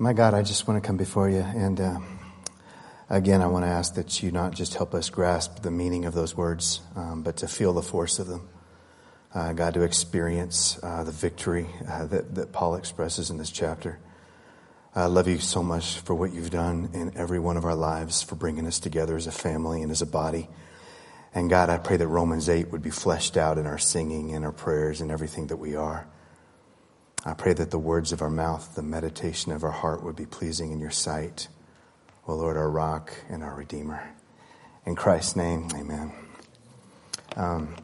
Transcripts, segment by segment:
My God, I just want to come before you. And uh, again, I want to ask that you not just help us grasp the meaning of those words, um, but to feel the force of them. Uh, God, to experience uh, the victory uh, that, that Paul expresses in this chapter. I love you so much for what you've done in every one of our lives, for bringing us together as a family and as a body. And God, I pray that Romans 8 would be fleshed out in our singing and our prayers and everything that we are. I pray that the words of our mouth, the meditation of our heart would be pleasing in your sight. O Lord, our rock and our redeemer. In Christ's name, amen. Um,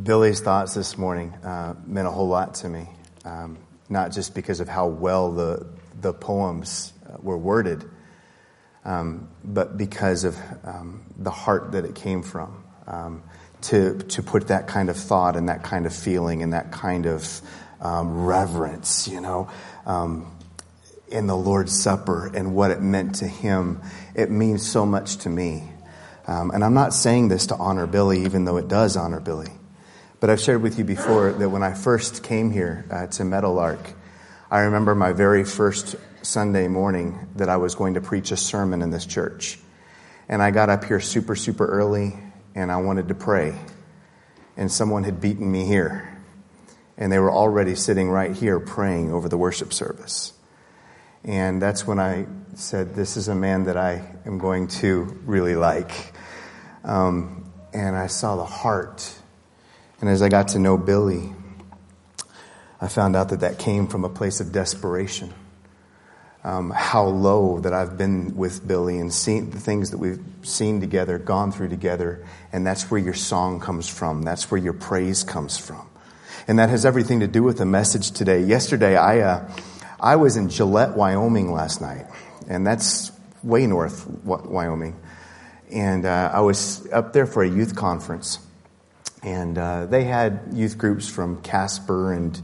Billy's thoughts this morning uh, meant a whole lot to me, um, not just because of how well the, the poems uh, were worded, um, but because of um, the heart that it came from. Um, to, to put that kind of thought and that kind of feeling and that kind of um, reverence, you know, um, in the Lord's Supper and what it meant to him. It means so much to me. Um, and I'm not saying this to honor Billy, even though it does honor Billy. But I've shared with you before that when I first came here uh, to Meadowlark, I remember my very first Sunday morning that I was going to preach a sermon in this church. And I got up here super, super early and I wanted to pray. And someone had beaten me here and they were already sitting right here praying over the worship service. And that's when I said, This is a man that I am going to really like. Um, and I saw the heart. And as I got to know Billy, I found out that that came from a place of desperation. Um, how low that I've been with Billy and seen the things that we've seen together, gone through together, and that's where your song comes from. That's where your praise comes from. And that has everything to do with the message today. Yesterday, I, uh, I was in Gillette, Wyoming last night, and that's way north Wyoming. And uh, I was up there for a youth conference, and uh, they had youth groups from Casper and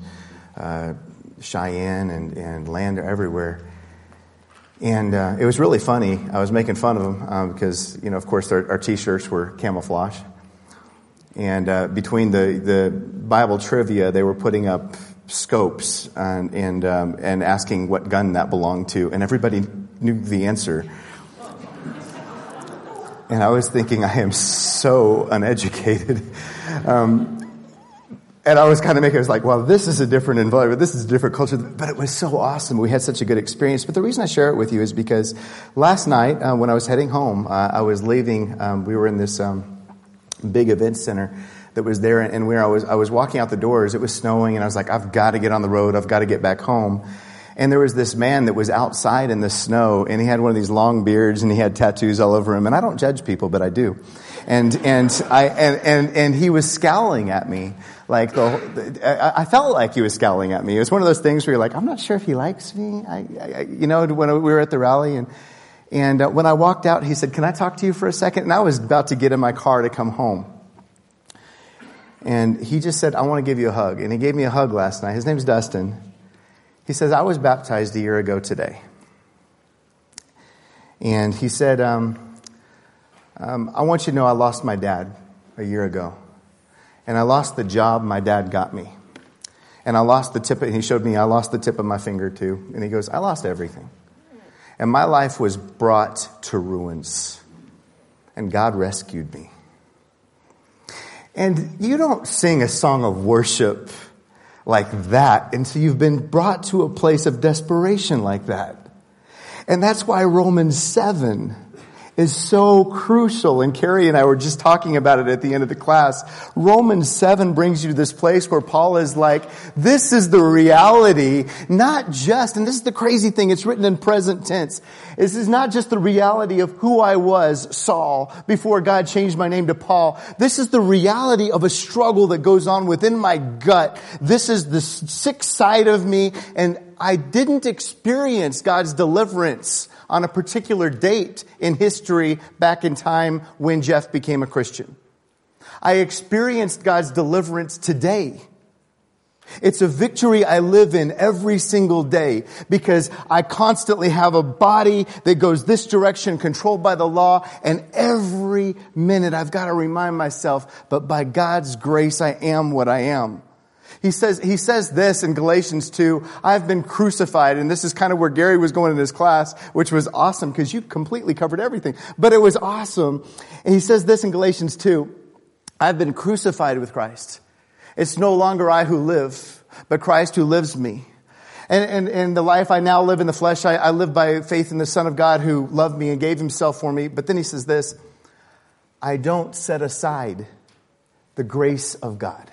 uh, Cheyenne and, and Lander everywhere. And uh, it was really funny. I was making fun of them uh, because, you know, of course, our, our t-shirts were camouflage. And uh, between the, the Bible trivia, they were putting up scopes and, and, um, and asking what gun that belonged to, and everybody knew the answer. And I was thinking, I am so uneducated. Um, and I was kind of making, it was like, well, this is a different environment. This is a different culture. But it was so awesome. We had such a good experience. But the reason I share it with you is because last night, uh, when I was heading home, uh, I was leaving, um, we were in this, um, big event center that was there. And where I was, I was walking out the doors, it was snowing, and I was like, I've got to get on the road. I've got to get back home. And there was this man that was outside in the snow, and he had one of these long beards, and he had tattoos all over him. And I don't judge people, but I do. And and I and and, and he was scowling at me like the. I, felt like he was scowling at me. It was one of those things where you're like, I'm not sure if he likes me. I, I you know, when we were at the rally and and uh, when I walked out, he said, Can I talk to you for a second? And I was about to get in my car to come home. And he just said, I want to give you a hug. And he gave me a hug last night. His name's Dustin. He says, I was baptized a year ago today. And he said, um, um, I want you to know I lost my dad a year ago. And I lost the job my dad got me. And I lost the tip, and he showed me I lost the tip of my finger too. And he goes, I lost everything. And my life was brought to ruins. And God rescued me. And you don't sing a song of worship like that until you've been brought to a place of desperation like that. And that's why Romans 7 is so crucial. And Carrie and I were just talking about it at the end of the class. Romans 7 brings you to this place where Paul is like, this is the reality, not just, and this is the crazy thing, it's written in present tense. This is not just the reality of who I was, Saul, before God changed my name to Paul. This is the reality of a struggle that goes on within my gut. This is the sick side of me, and I didn't experience God's deliverance on a particular date in history back in time when Jeff became a Christian. I experienced God's deliverance today. It's a victory I live in every single day because I constantly have a body that goes this direction controlled by the law and every minute I've got to remind myself, but by God's grace I am what I am. He says, he says this in Galatians 2, I've been crucified. And this is kind of where Gary was going in his class, which was awesome because you completely covered everything. But it was awesome. And he says this in Galatians 2, I've been crucified with Christ. It's no longer I who live, but Christ who lives me. And, and, and the life I now live in the flesh, I, I live by faith in the Son of God who loved me and gave himself for me. But then he says this, I don't set aside the grace of God.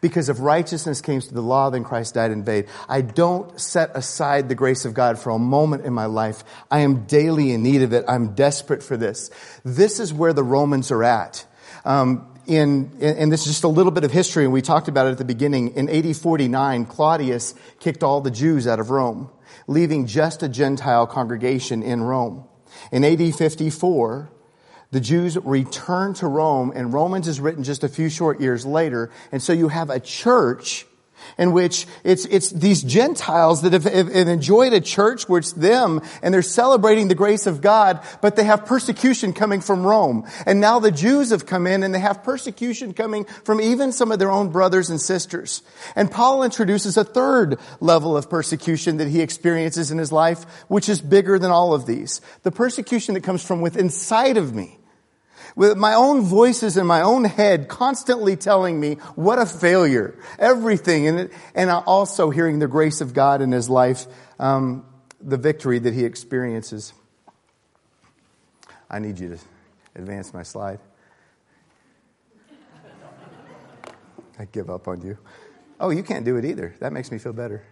Because if righteousness came through the law, then Christ died in vain. I don't set aside the grace of God for a moment in my life. I am daily in need of it. I'm desperate for this. This is where the Romans are at. Um, in, and this is just a little bit of history, and we talked about it at the beginning. In AD 49, Claudius kicked all the Jews out of Rome, leaving just a Gentile congregation in Rome. In AD 54, the Jews return to Rome, and Romans is written just a few short years later. And so you have a church in which it's, it's these Gentiles that have, have, have, enjoyed a church where it's them and they're celebrating the grace of God, but they have persecution coming from Rome. And now the Jews have come in and they have persecution coming from even some of their own brothers and sisters. And Paul introduces a third level of persecution that he experiences in his life, which is bigger than all of these. The persecution that comes from within inside of me with my own voices in my own head constantly telling me what a failure, everything, and, and also hearing the grace of God in his life, um, the victory that he experiences. I need you to advance my slide. I give up on you. Oh, you can't do it either. That makes me feel better.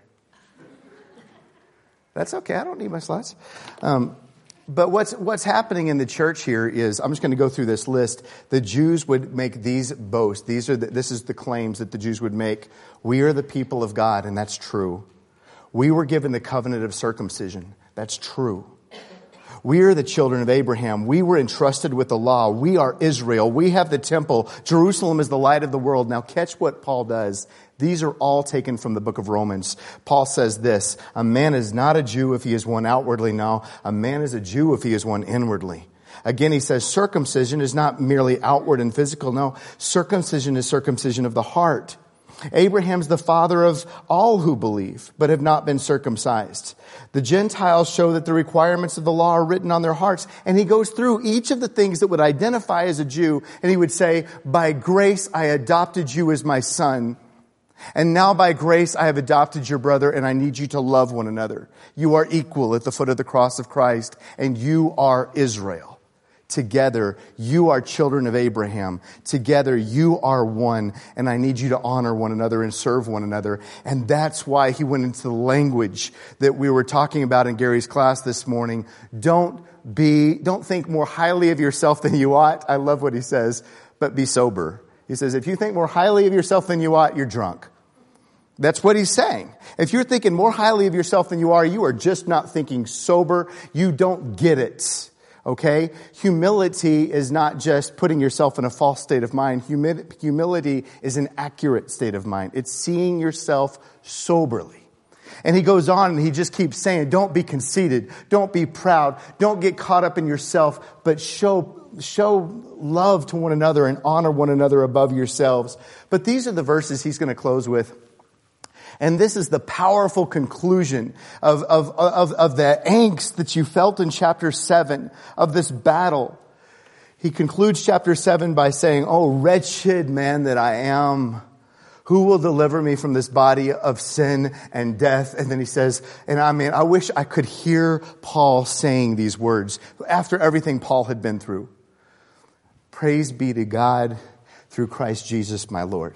That's okay. I don't need my slides. Um, but what's, what's happening in the church here is, I'm just going to go through this list. The Jews would make these boasts. These are the, this is the claims that the Jews would make. We are the people of God, and that's true. We were given the covenant of circumcision. That's true. We are the children of Abraham. We were entrusted with the law. We are Israel. We have the temple. Jerusalem is the light of the world. Now catch what Paul does. These are all taken from the book of Romans. Paul says this, a man is not a Jew if he is one outwardly. No, a man is a Jew if he is one inwardly. Again, he says circumcision is not merely outward and physical. No, circumcision is circumcision of the heart. Abraham's the father of all who believe, but have not been circumcised. The Gentiles show that the requirements of the law are written on their hearts. And he goes through each of the things that would identify as a Jew, and he would say, by grace I adopted you as my son. And now by grace I have adopted your brother and I need you to love one another. You are equal at the foot of the cross of Christ and you are Israel. Together, you are children of Abraham. Together, you are one, and I need you to honor one another and serve one another. And that's why he went into the language that we were talking about in Gary's class this morning. Don't be, don't think more highly of yourself than you ought. I love what he says, but be sober. He says, if you think more highly of yourself than you ought, you're drunk. That's what he's saying. If you're thinking more highly of yourself than you are, you are just not thinking sober. You don't get it. Okay? Humility is not just putting yourself in a false state of mind. Humility is an accurate state of mind. It's seeing yourself soberly. And he goes on and he just keeps saying, don't be conceited. Don't be proud. Don't get caught up in yourself, but show, show love to one another and honor one another above yourselves. But these are the verses he's going to close with. And this is the powerful conclusion of, of, of, of the angst that you felt in chapter 7 of this battle. He concludes chapter 7 by saying, Oh, wretched man that I am. Who will deliver me from this body of sin and death? And then he says, and I mean, I wish I could hear Paul saying these words after everything Paul had been through. Praise be to God through Christ Jesus, my Lord.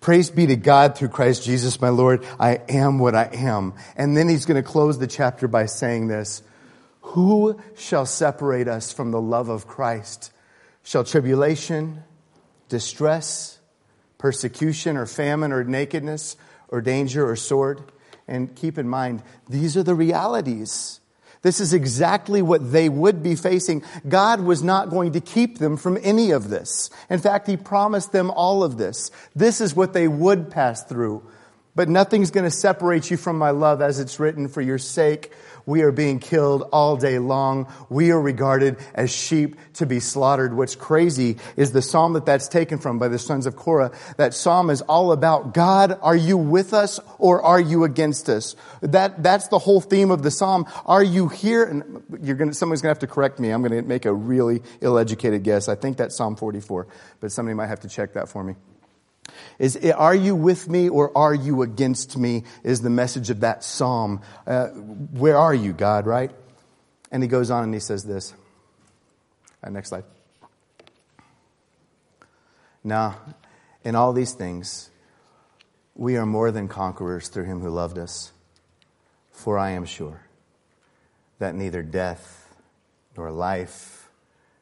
Praise be to God through Christ Jesus, my Lord. I am what I am. And then he's going to close the chapter by saying this. Who shall separate us from the love of Christ? Shall tribulation, distress, persecution, or famine, or nakedness, or danger, or sword? And keep in mind, these are the realities this is exactly what they would be facing. God was not going to keep them from any of this. In fact, He promised them all of this. This is what they would pass through. But nothing's going to separate you from my love as it's written for your sake. We are being killed all day long. We are regarded as sheep to be slaughtered. What's crazy is the psalm that that's taken from by the sons of Korah. That psalm is all about God, are you with us or are you against us? That, that's the whole theme of the psalm. Are you here? And you're going to, somebody's going to have to correct me. I'm going to make a really ill-educated guess. I think that's Psalm 44, but somebody might have to check that for me. Is, are you with me or are you against me? Is the message of that psalm. Uh, where are you, God, right? And he goes on and he says this. Right, next slide. Now, in all these things, we are more than conquerors through him who loved us. For I am sure that neither death, nor life,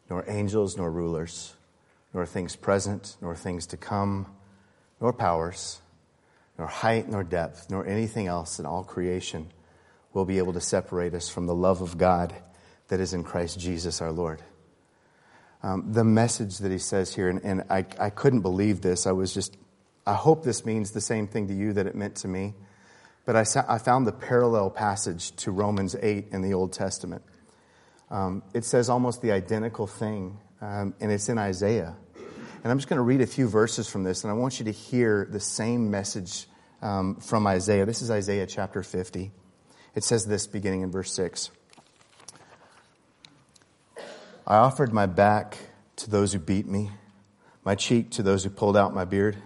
nor angels, nor rulers, nor things present, nor things to come, nor powers, nor height, nor depth, nor anything else in all creation will be able to separate us from the love of God that is in Christ Jesus our Lord. Um, the message that he says here, and, and I, I couldn't believe this. I was just, I hope this means the same thing to you that it meant to me. But I, sa- I found the parallel passage to Romans 8 in the Old Testament. Um, it says almost the identical thing, um, and it's in Isaiah. And I'm just going to read a few verses from this, and I want you to hear the same message um, from Isaiah. This is Isaiah chapter 50. It says this beginning in verse 6. I offered my back to those who beat me, my cheek to those who pulled out my beard.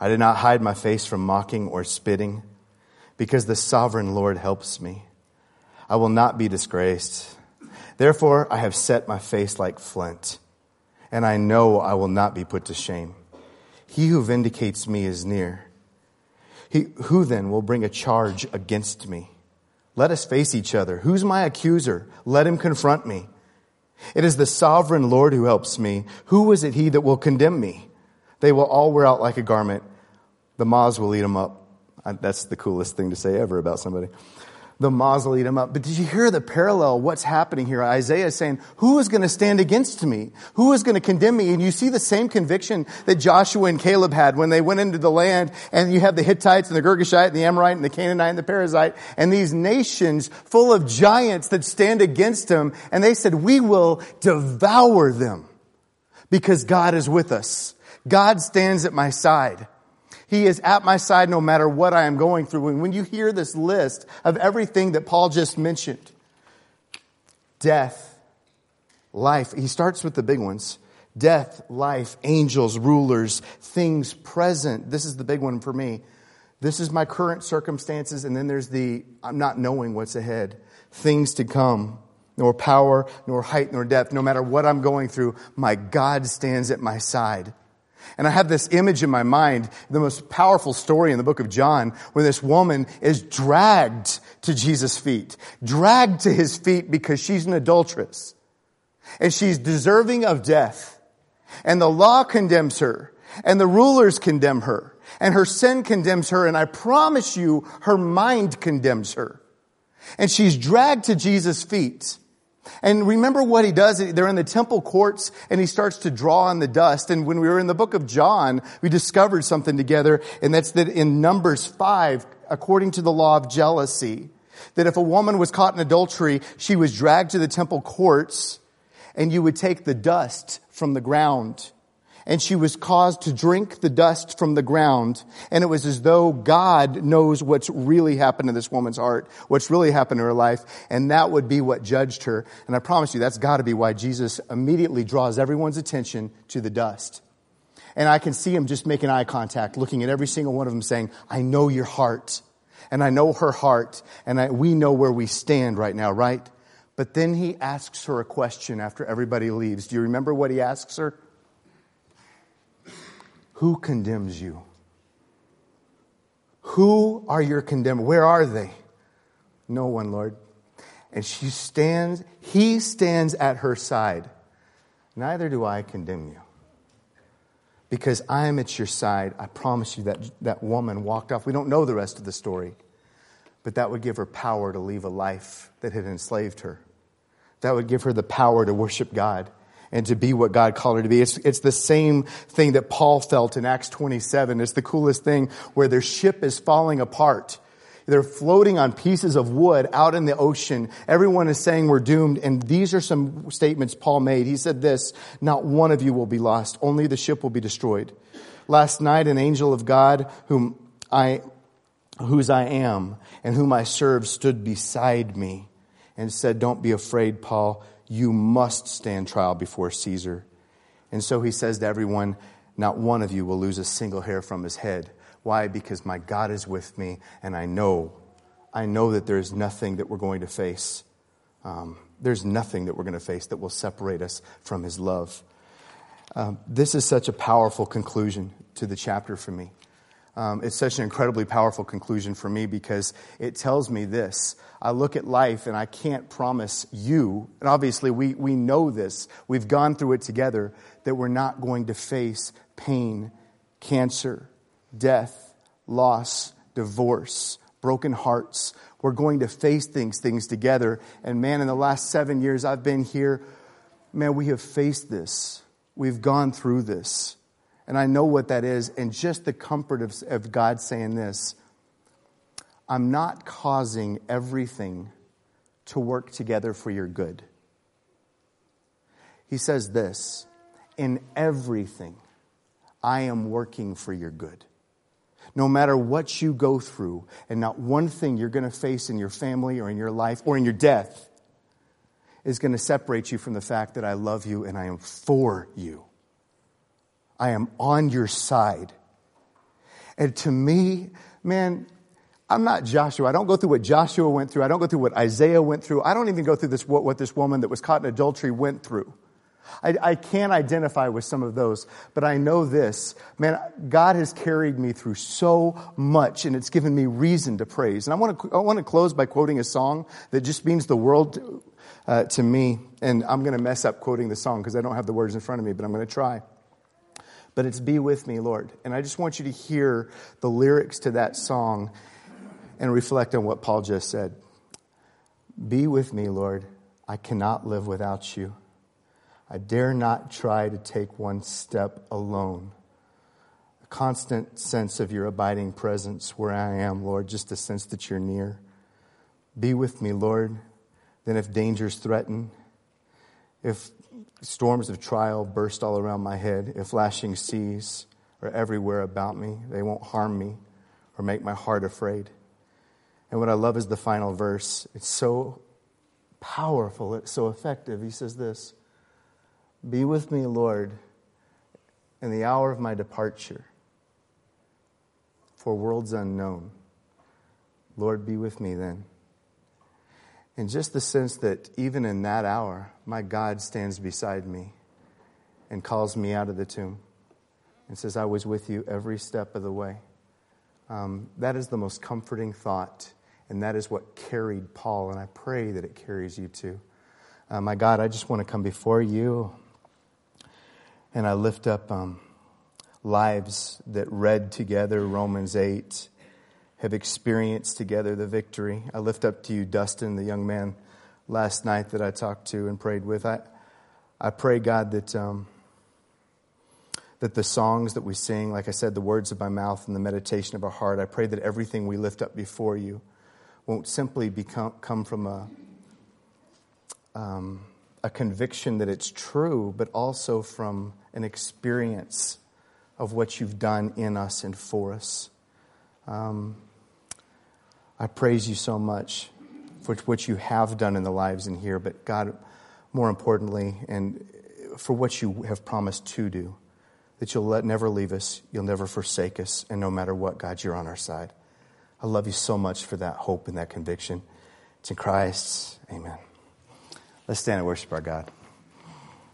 I did not hide my face from mocking or spitting, because the sovereign Lord helps me. I will not be disgraced. Therefore, I have set my face like flint and I know I will not be put to shame. He who vindicates me is near. He, who then will bring a charge against me? Let us face each other. Who's my accuser? Let him confront me. It is the sovereign Lord who helps me. Who is it he that will condemn me? They will all wear out like a garment. The moths will eat them up. That's the coolest thing to say ever about somebody the mausoleum up. But did you hear the parallel? What's happening here? Isaiah is saying, who is going to stand against me? Who is going to condemn me? And you see the same conviction that Joshua and Caleb had when they went into the land and you have the Hittites and the Girgashite and the Amorite and the Canaanite and the Perizzite and these nations full of giants that stand against them. And they said, we will devour them because God is with us. God stands at my side. He is at my side no matter what I am going through. And when you hear this list of everything that Paul just mentioned, death, life, he starts with the big ones. Death, life, angels, rulers, things present. This is the big one for me. This is my current circumstances, and then there's the I'm not knowing what's ahead. Things to come. Nor power, nor height, nor depth. No matter what I'm going through, my God stands at my side. And I have this image in my mind, the most powerful story in the book of John, where this woman is dragged to Jesus' feet, dragged to his feet because she's an adulteress. And she's deserving of death. And the law condemns her. And the rulers condemn her. And her sin condemns her. And I promise you, her mind condemns her. And she's dragged to Jesus' feet. And remember what he does? They're in the temple courts and he starts to draw on the dust. And when we were in the book of John, we discovered something together. And that's that in Numbers 5, according to the law of jealousy, that if a woman was caught in adultery, she was dragged to the temple courts and you would take the dust from the ground and she was caused to drink the dust from the ground. And it was as though God knows what's really happened in this woman's heart, what's really happened in her life, and that would be what judged her. And I promise you, that's got to be why Jesus immediately draws everyone's attention to the dust. And I can see him just making eye contact, looking at every single one of them saying, I know your heart. And I know her heart. And I, we know where we stand right now, right? But then he asks her a question after everybody leaves. Do you remember what he asks her? Who condemns you? Who are your condemned? Where are they? No one, Lord. And she stands, he stands at her side. Neither do I condemn you. Because I am at your side. I promise you that that woman walked off. We don't know the rest of the story, but that would give her power to leave a life that had enslaved her. That would give her the power to worship God and to be what God called her to be. It's, it's the same thing that Paul felt in Acts 27. It's the coolest thing where their ship is falling apart. They're floating on pieces of wood out in the ocean. Everyone is saying we're doomed. And these are some statements Paul made. He said this, not one of you will be lost. Only the ship will be destroyed. Last night, an angel of God whom I, whose I am and whom I serve stood beside me and said, don't be afraid, Paul. You must stand trial before Caesar. And so he says to everyone, not one of you will lose a single hair from his head. Why? Because my God is with me, and I know, I know that there's nothing that we're going to face. Um, there's nothing that we're going to face that will separate us from his love. Um, this is such a powerful conclusion to the chapter for me. Um, it's such an incredibly powerful conclusion for me because it tells me this. I look at life and I can't promise you, and obviously we, we know this, we've gone through it together, that we're not going to face pain, cancer, death, loss, divorce, broken hearts. We're going to face things, things together. And man, in the last seven years I've been here, man, we have faced this. We've gone through this. And I know what that is. And just the comfort of, of God saying this I'm not causing everything to work together for your good. He says this In everything, I am working for your good no matter what you go through, and not one thing you're going to face in your family or in your life or in your death is going to separate you from the fact that I love you and I am for you. I am on your side. And to me, man, I'm not Joshua. I don't go through what Joshua went through. I don't go through what Isaiah went through. I don't even go through this, what, what this woman that was caught in adultery went through. I, I can't identify with some of those, but I know this. Man, God has carried me through so much and it's given me reason to praise. And I want to, I want to close by quoting a song that just means the world uh, to me. And I'm going to mess up quoting the song because I don't have the words in front of me, but I'm going to try. But it's Be With Me, Lord. And I just want you to hear the lyrics to that song and reflect on what Paul just said. Be with me, Lord. I cannot live without you. I dare not try to take one step alone. A constant sense of your abiding presence where I am, Lord, just a sense that you're near. Be with me, Lord. Then, if dangers threaten, if storms of trial burst all around my head, if lashing seas are everywhere about me, they won't harm me or make my heart afraid. And what I love is the final verse. It's so powerful, it's so effective. He says this be with me, Lord, in the hour of my departure for worlds unknown. Lord, be with me then. And just the sense that even in that hour, my God stands beside me and calls me out of the tomb and says, I was with you every step of the way. Um, that is the most comforting thought, and that is what carried Paul, and I pray that it carries you too. Uh, my God, I just want to come before you and I lift up um, lives that read together Romans 8, have experienced together the victory. I lift up to you Dustin, the young man last night that I talked to and prayed with. I, I pray, God, that, um, that the songs that we sing, like I said, the words of my mouth and the meditation of our heart, I pray that everything we lift up before you won't simply become, come from a, um, a conviction that it's true, but also from an experience of what you've done in us and for us. Um, I praise you so much for what you have done in the lives in here, but God, more importantly, and for what you have promised to do, that you'll let, never leave us, you'll never forsake us, and no matter what, God, you're on our side. I love you so much for that hope and that conviction. It's in Christ. Amen. Let's stand and worship our God.